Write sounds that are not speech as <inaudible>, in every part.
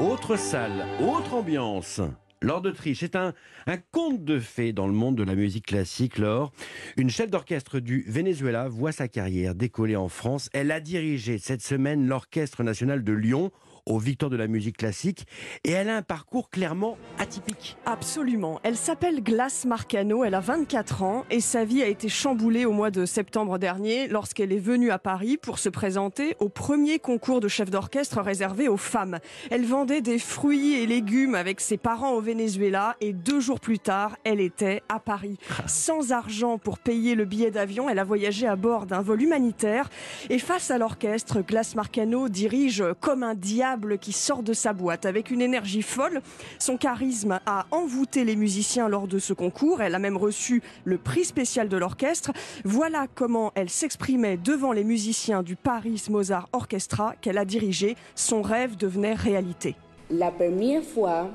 Autre salle, autre ambiance. Laure de Triche est un, un conte de fées dans le monde de la musique classique. Laure, une chef d'orchestre du Venezuela, voit sa carrière décoller en France. Elle a dirigé cette semaine l'Orchestre national de Lyon aux victoires de la musique classique et elle a un parcours clairement atypique. Absolument. Elle s'appelle Glace Marcano, elle a 24 ans et sa vie a été chamboulée au mois de septembre dernier lorsqu'elle est venue à Paris pour se présenter au premier concours de chef d'orchestre réservé aux femmes. Elle vendait des fruits et légumes avec ses parents au Venezuela et deux jours plus tard, elle était à Paris. Sans argent pour payer le billet d'avion, elle a voyagé à bord d'un vol humanitaire et face à l'orchestre, Glace Marcano dirige comme un diable qui sort de sa boîte avec une énergie folle. Son charisme a envoûté les musiciens lors de ce concours. Elle a même reçu le prix spécial de l'orchestre. Voilà comment elle s'exprimait devant les musiciens du Paris Mozart Orchestra qu'elle a dirigé. Son rêve devenait réalité. La première fois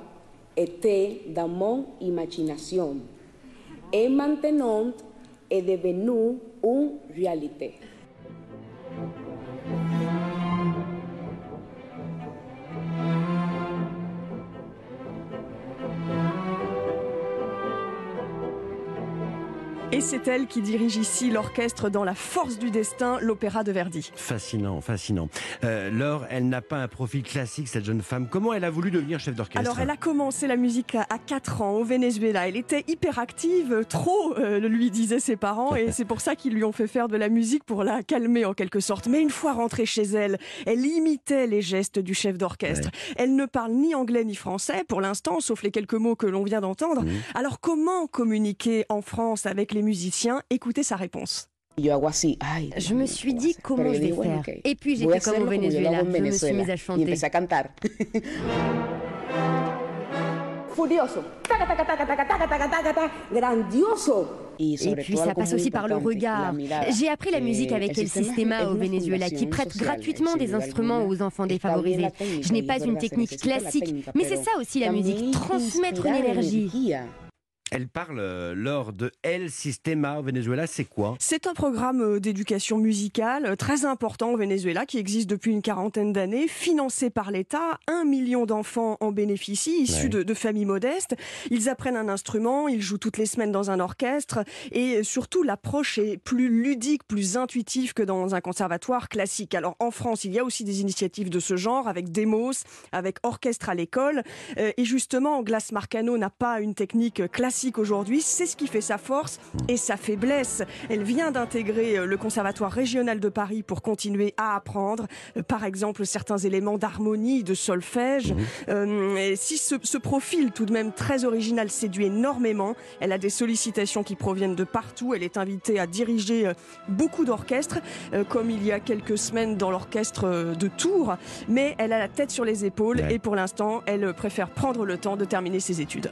était dans mon imagination et maintenant est devenue une réalité. Et c'est elle qui dirige ici l'orchestre dans La Force du Destin, l'opéra de Verdi. Fascinant, fascinant. Euh, Laure, elle n'a pas un profil classique, cette jeune femme. Comment elle a voulu devenir chef d'orchestre Alors, elle a commencé la musique à 4 ans au Venezuela. Elle était hyperactive, trop, euh, lui disaient ses parents, et <laughs> c'est pour ça qu'ils lui ont fait faire de la musique pour la calmer en quelque sorte. Mais une fois rentrée chez elle, elle imitait les gestes du chef d'orchestre. Ouais. Elle ne parle ni anglais ni français pour l'instant, sauf les quelques mots que l'on vient d'entendre. Mhm. Alors, comment communiquer en France avec les musiciens Écoutez sa réponse. Je me suis dit comment je vais faire. Et puis fait comme au Venezuela. Je me suis mise à chanter. Furioso. Grandioso. Et puis ça passe aussi par le regard. J'ai appris la musique avec el sistema au Venezuela qui prête gratuitement des instruments aux enfants défavorisés. Je n'ai pas une technique classique, mais c'est ça aussi la musique, transmettre une énergie. Elle parle, euh, Laure, de El Sistema au Venezuela. C'est quoi? C'est un programme euh, d'éducation musicale euh, très important au Venezuela qui existe depuis une quarantaine d'années, financé par l'État. Un million d'enfants en bénéficient, issus Ouais. de, de familles modestes. Ils apprennent un instrument, ils jouent toutes les semaines dans un orchestre et surtout l'approche est plus ludique, plus intuitive que dans un conservatoire classique. Alors en France, il y a aussi des initiatives de ce genre avec Demos, avec Orchestre à l'école. Euh, Et justement, Glace Marcano n'a pas une technique classique aujourd'hui. C'est ce qui fait sa force et sa faiblesse. Elle vient d'intégrer euh, le Conservatoire régional de Paris pour continuer à apprendre, euh, par exemple, certains éléments d'harmonie, de solfège. Euh, et si ce, ce profil, tout de même très original, séduit énormément, elle a des sollicitations qui proviennent de partout. Elle est invitée à diriger euh, beaucoup d'orchestres, euh, comme il y a quelques semaines dans l'orchestre euh, de Tours. Mais elle a la tête sur les épaules et pour l'instant, elle préfère prendre le temps de terminer ses études.